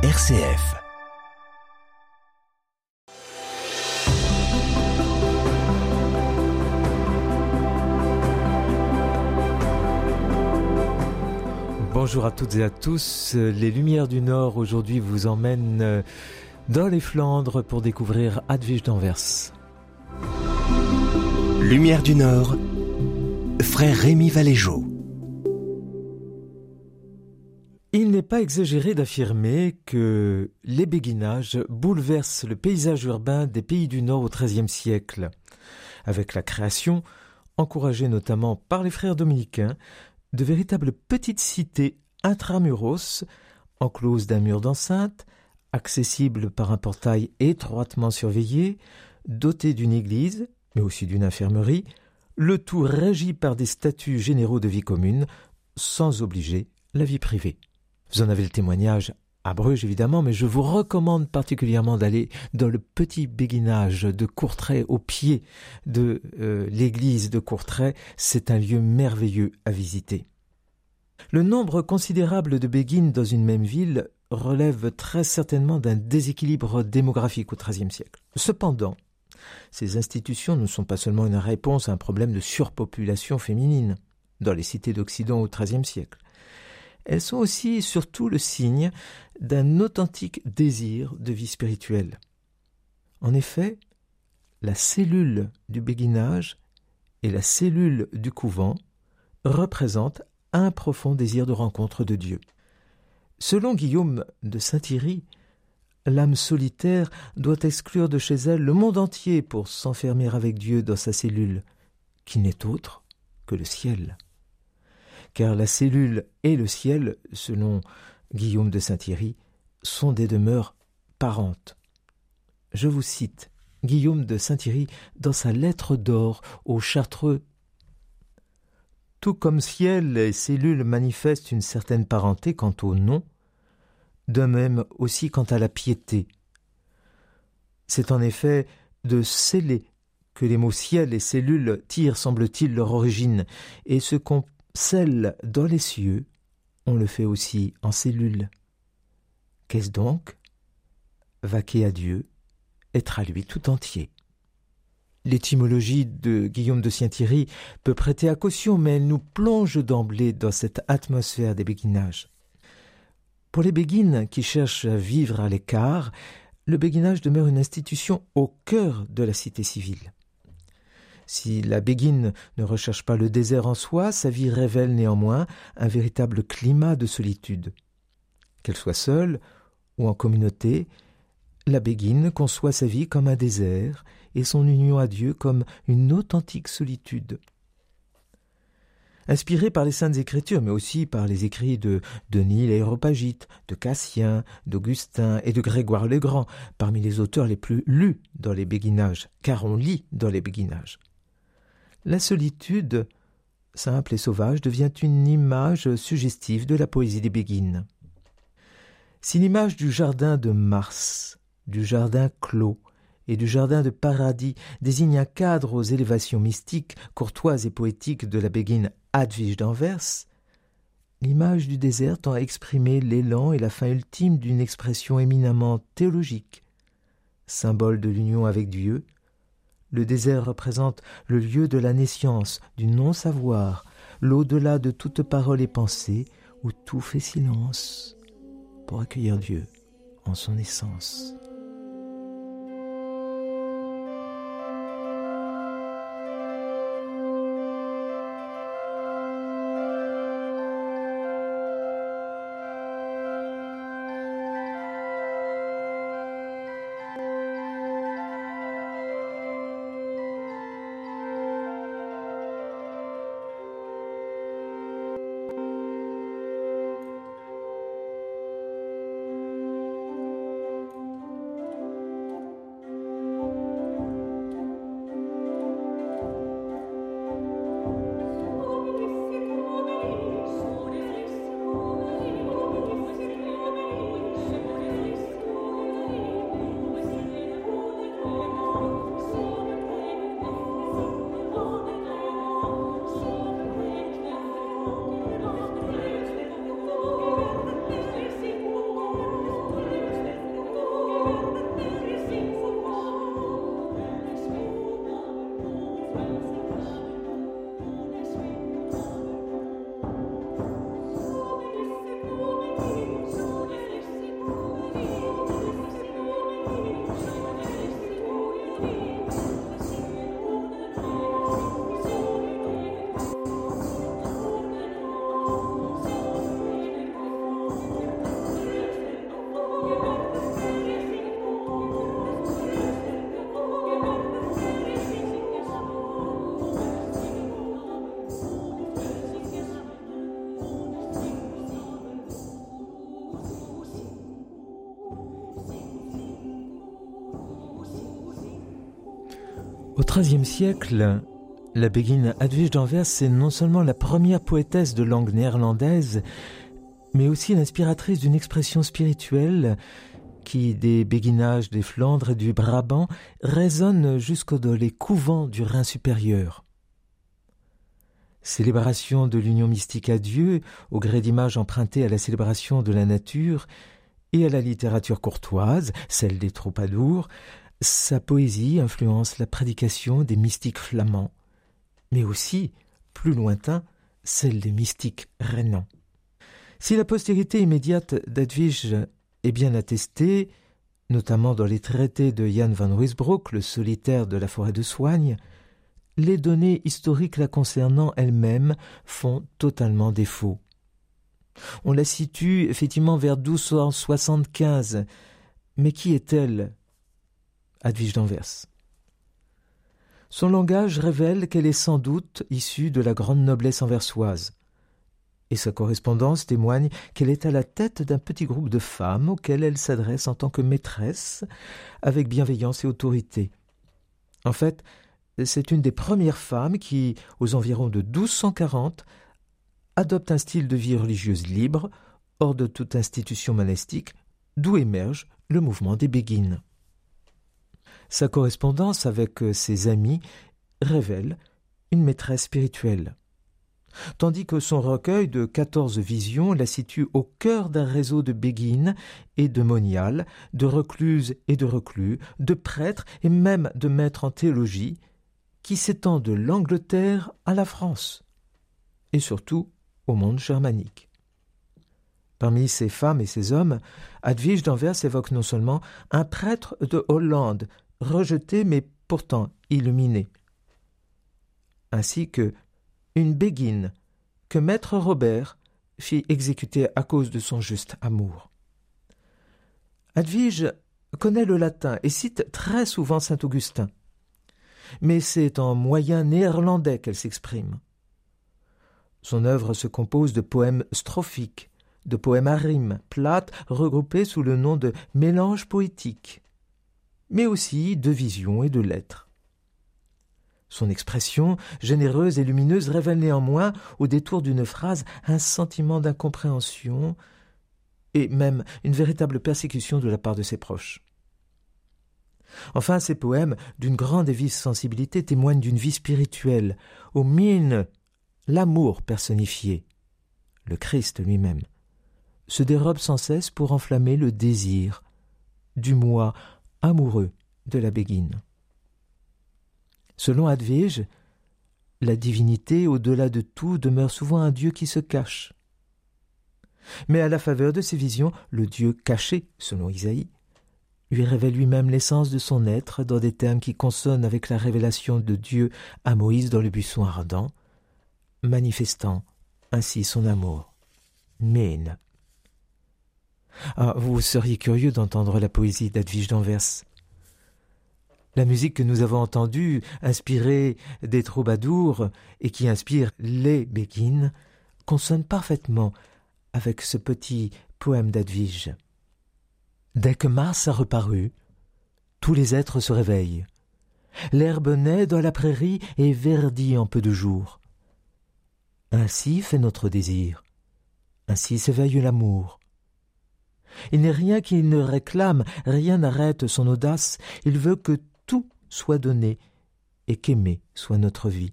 RCF. Bonjour à toutes et à tous. Les Lumières du Nord aujourd'hui vous emmènent euh, dans les Flandres pour découvrir Advige d'Anvers. Lumière du Nord, frère Rémi Valéjo. Il n'est pas exagéré d'affirmer que les béguinages bouleversent le paysage urbain des pays du Nord au XIIIe siècle, avec la création, encouragée notamment par les frères dominicains, de véritables petites cités intramuros, encloses d'un mur d'enceinte, accessibles par un portail étroitement surveillé, dotées d'une église, mais aussi d'une infirmerie, le tout régi par des statuts généraux de vie commune, sans obliger la vie privée. Vous en avez le témoignage à Bruges évidemment, mais je vous recommande particulièrement d'aller dans le petit béguinage de Courtrai au pied de euh, l'église de Courtrai. C'est un lieu merveilleux à visiter. Le nombre considérable de béguines dans une même ville relève très certainement d'un déséquilibre démographique au XIIIe siècle. Cependant, ces institutions ne sont pas seulement une réponse à un problème de surpopulation féminine dans les cités d'Occident au XIIIe siècle. Elles sont aussi surtout le signe d'un authentique désir de vie spirituelle. En effet, la cellule du béguinage et la cellule du couvent représentent un profond désir de rencontre de Dieu. Selon Guillaume de Saint-Thierry, l'âme solitaire doit exclure de chez elle le monde entier pour s'enfermer avec Dieu dans sa cellule, qui n'est autre que le ciel. Car la cellule et le ciel, selon Guillaume de Saint-Thierry, sont des demeures parentes. Je vous cite Guillaume de Saint-Thierry dans sa lettre d'or aux Chartreux. Tout comme ciel et cellule manifestent une certaine parenté quant au nom, de même aussi quant à la piété. C'est en effet de sceller que les mots ciel et cellule tirent, semble-t-il, leur origine, et ce qu'on scelle dans les cieux, on le fait aussi en cellule. Qu'est-ce donc? Vaquer à Dieu, être à lui tout entier. L'étymologie de Guillaume de Saint-Thierry peut prêter à caution, mais elle nous plonge d'emblée dans cette atmosphère des béguinages. Pour les béguines qui cherchent à vivre à l'écart, le béguinage demeure une institution au cœur de la cité civile. Si la béguine ne recherche pas le désert en soi, sa vie révèle néanmoins un véritable climat de solitude. Qu'elle soit seule ou en communauté, la béguine conçoit sa vie comme un désert et son union à Dieu comme une authentique solitude. Inspiré par les Saintes Écritures, mais aussi par les écrits de Denis l'Aéropagite, de Cassien, d'Augustin et de Grégoire le Grand, parmi les auteurs les plus lus dans les béguinages, car on lit dans les béguinages. La solitude, simple et sauvage, devient une image suggestive de la poésie des béguines. Si l'image du jardin de Mars, du jardin clos, et du jardin de paradis désigne un cadre aux élévations mystiques, courtoises et poétiques de la béguine Advige d'Anvers, l'image du désert tend à exprimer l'élan et la fin ultime d'une expression éminemment théologique. Symbole de l'union avec Dieu, le désert représente le lieu de la naissance, du non-savoir, l'au-delà de toute parole et pensée, où tout fait silence pour accueillir Dieu en son essence. XIIIe siècle, la Béguine Hedwig d'Anvers est non seulement la première poétesse de langue néerlandaise, mais aussi l'inspiratrice d'une expression spirituelle qui, des béguinages des Flandres et du Brabant, résonne jusqu'au dans les couvents du Rhin supérieur. Célébration de l'union mystique à Dieu, au gré d'images empruntées à la célébration de la nature et à la littérature courtoise, celle des troubadours, sa poésie influence la prédication des mystiques flamands mais aussi, plus lointain, celle des mystiques rénans. Si la postérité immédiate d'Edwige est bien attestée, notamment dans les traités de Jan van Ruysbroek, le solitaire de la forêt de Soigne, les données historiques la concernant elle-même font totalement défaut. On la situe effectivement vers 1275, mais qui est-elle, Edwige d'Anvers son langage révèle qu'elle est sans doute issue de la grande noblesse anversoise. Et sa correspondance témoigne qu'elle est à la tête d'un petit groupe de femmes auxquelles elle s'adresse en tant que maîtresse, avec bienveillance et autorité. En fait, c'est une des premières femmes qui, aux environs de 1240, adopte un style de vie religieuse libre, hors de toute institution monastique, d'où émerge le mouvement des Béguines. Sa correspondance avec euh, ses amis révèle une maîtresse spirituelle, tandis que son recueil de quatorze visions la situe au cœur d'un réseau de béguines et de moniales, de recluses et de reclus, de prêtres et même de maîtres en théologie, qui s'étend de l'Angleterre à la France, et surtout au monde germanique. Parmi ces femmes et ces hommes, Advige d'Anvers évoque non seulement un prêtre de Hollande rejeté mais pourtant illuminé, ainsi que une béguine que maître Robert fit exécuter à cause de son juste amour. Advige connaît le latin et cite très souvent saint Augustin, mais c'est en moyen néerlandais qu'elle s'exprime. Son œuvre se compose de poèmes strophiques, de poèmes à rimes, plates, regroupés sous le nom de mélange poétique mais aussi de visions et de lettres. Son expression, généreuse et lumineuse, révèle néanmoins, au détour d'une phrase, un sentiment d'incompréhension et même une véritable persécution de la part de ses proches. Enfin, ces poèmes, d'une grande et vive sensibilité, témoignent d'une vie spirituelle, aux mines l'amour personnifié, le Christ lui-même, se dérobe sans cesse pour enflammer le désir du moi amoureux de la Béguine. Selon Advige, la divinité, au-delà de tout, demeure souvent un Dieu qui se cache. Mais à la faveur de ces visions, le Dieu caché, selon Isaïe, lui révèle lui-même l'essence de son être dans des termes qui consonnent avec la révélation de Dieu à Moïse dans le buisson ardent, manifestant ainsi son amour. Mène. Ah, vous seriez curieux d'entendre la poésie d'Advige d'Anvers. La musique que nous avons entendue, inspirée des troubadours et qui inspire les béguines, consonne parfaitement avec ce petit poème d'Advige. Dès que Mars a reparu, tous les êtres se réveillent. L'herbe naît dans la prairie et verdit en peu de jours. Ainsi fait notre désir, ainsi s'éveille l'amour. Il n'est rien qu'il ne réclame, rien n'arrête son audace, il veut que tout soit donné et qu'aimer soit notre vie.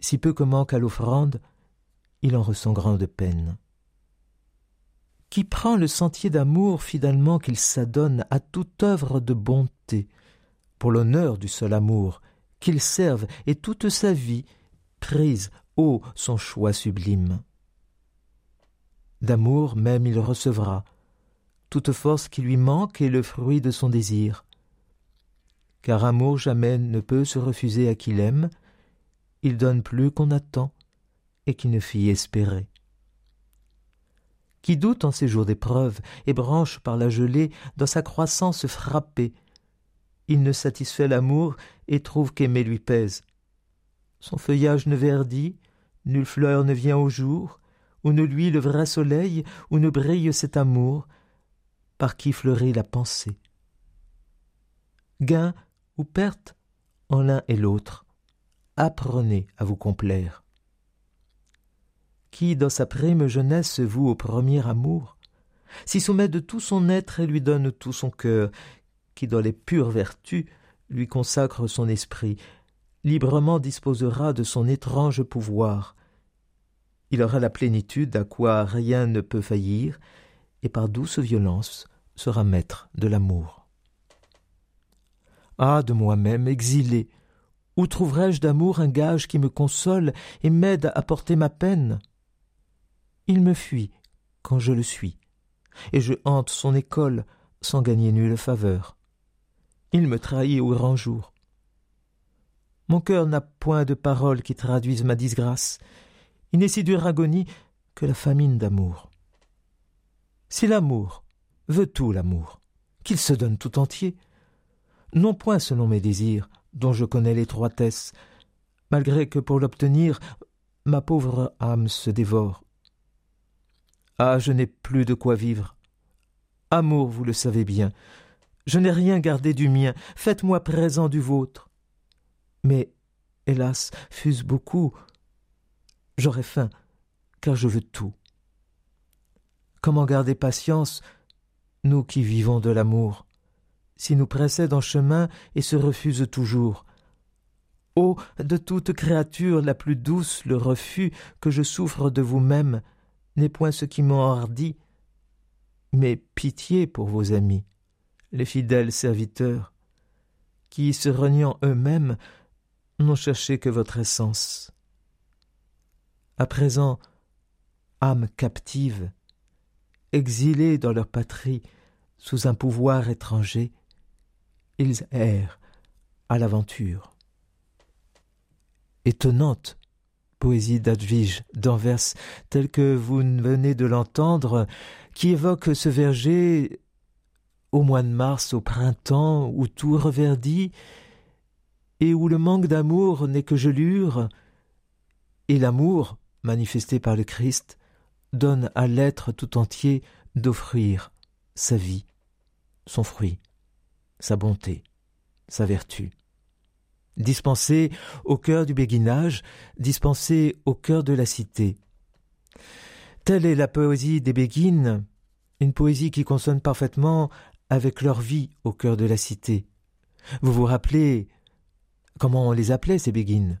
Si peu que manque à l'offrande, il en ressent grande peine. Qui prend le sentier d'amour fidèlement qu'il s'adonne à toute œuvre de bonté, pour l'honneur du seul amour, qu'il serve et toute sa vie prise, ô son choix sublime d'amour même il recevra. Toute force qui lui manque est le fruit de son désir. Car amour jamais ne peut se refuser à qui l'aime, il donne plus qu'on attend et qui ne fit espérer. Qui doute en ces jours d'épreuve et branche par la gelée dans sa croissance frappée, il ne satisfait l'amour et trouve qu'aimer lui pèse. Son feuillage ne verdit, nulle fleur ne vient au jour, où ne luit le vrai soleil, où ne brille cet amour, par qui fleurit la pensée. Gain ou perte, en l'un et l'autre, apprenez à vous complaire. Qui, dans sa prime jeunesse, se voue au premier amour, s'y soumet de tout son être et lui donne tout son cœur, qui, dans les pures vertus, lui consacre son esprit, librement disposera de son étrange pouvoir. Il aura la plénitude à quoi rien ne peut faillir, et par douce violence sera maître de l'amour. Ah, de moi-même, exilé, où trouverai-je d'amour un gage qui me console et m'aide à porter ma peine? Il me fuit quand je le suis, et je hante son école sans gagner nulle faveur. Il me trahit au grand jour. Mon cœur n'a point de paroles qui traduisent ma disgrâce. Il n'est si dure agonie que la famine d'amour. Si l'amour veut tout l'amour, qu'il se donne tout entier, non point selon mes désirs, dont je connais l'étroitesse, malgré que pour l'obtenir, ma pauvre âme se dévore. Ah, je n'ai plus de quoi vivre. Amour, vous le savez bien, je n'ai rien gardé du mien, faites-moi présent du vôtre. Mais, hélas, fût-ce beaucoup, j'aurais faim, car je veux tout. Comment garder patience, nous qui vivons de l'amour si nous précède en chemin et se refuse toujours? Ô de toute créature la plus douce, le refus que je souffre de vous-même n'est point ce qui m'enhardit, mais pitié pour vos amis, les fidèles serviteurs, qui, se reniant eux-mêmes, n'ont cherché que votre essence. À présent, âmes captives, exilées dans leur patrie, sous un pouvoir étranger, ils errent à l'aventure. Étonnante poésie d'Advige d'Anvers, telle que vous venez de l'entendre, qui évoque ce verger au mois de mars, au printemps, où tout reverdit, et où le manque d'amour n'est que gelure, et l'amour, manifesté par le Christ, donne à l'être tout entier d'offrir sa vie, son fruit sa bonté, sa vertu. Dispensé au cœur du béguinage, dispensé au cœur de la cité. Telle est la poésie des béguines, une poésie qui consonne parfaitement avec leur vie au cœur de la cité. Vous vous rappelez comment on les appelait ces béguines?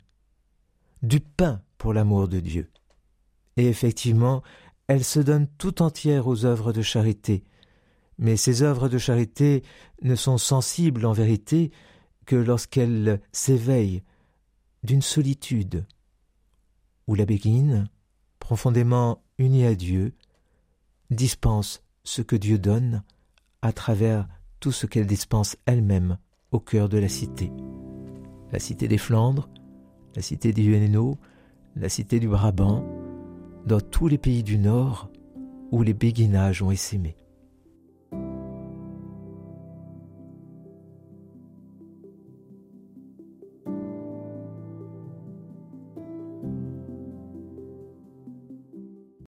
Du pain l'amour de Dieu. Et effectivement, elles se donnent tout entières aux œuvres de charité, mais ces œuvres de charité ne sont sensibles en vérité que lorsqu'elles s'éveillent d'une solitude où la béguine, profondément unie à Dieu, dispense ce que Dieu donne à travers tout ce qu'elle dispense elle-même au cœur de la cité. La cité des Flandres, la cité des la cité du Brabant, dans tous les pays du Nord où les béguinages ont essaimé.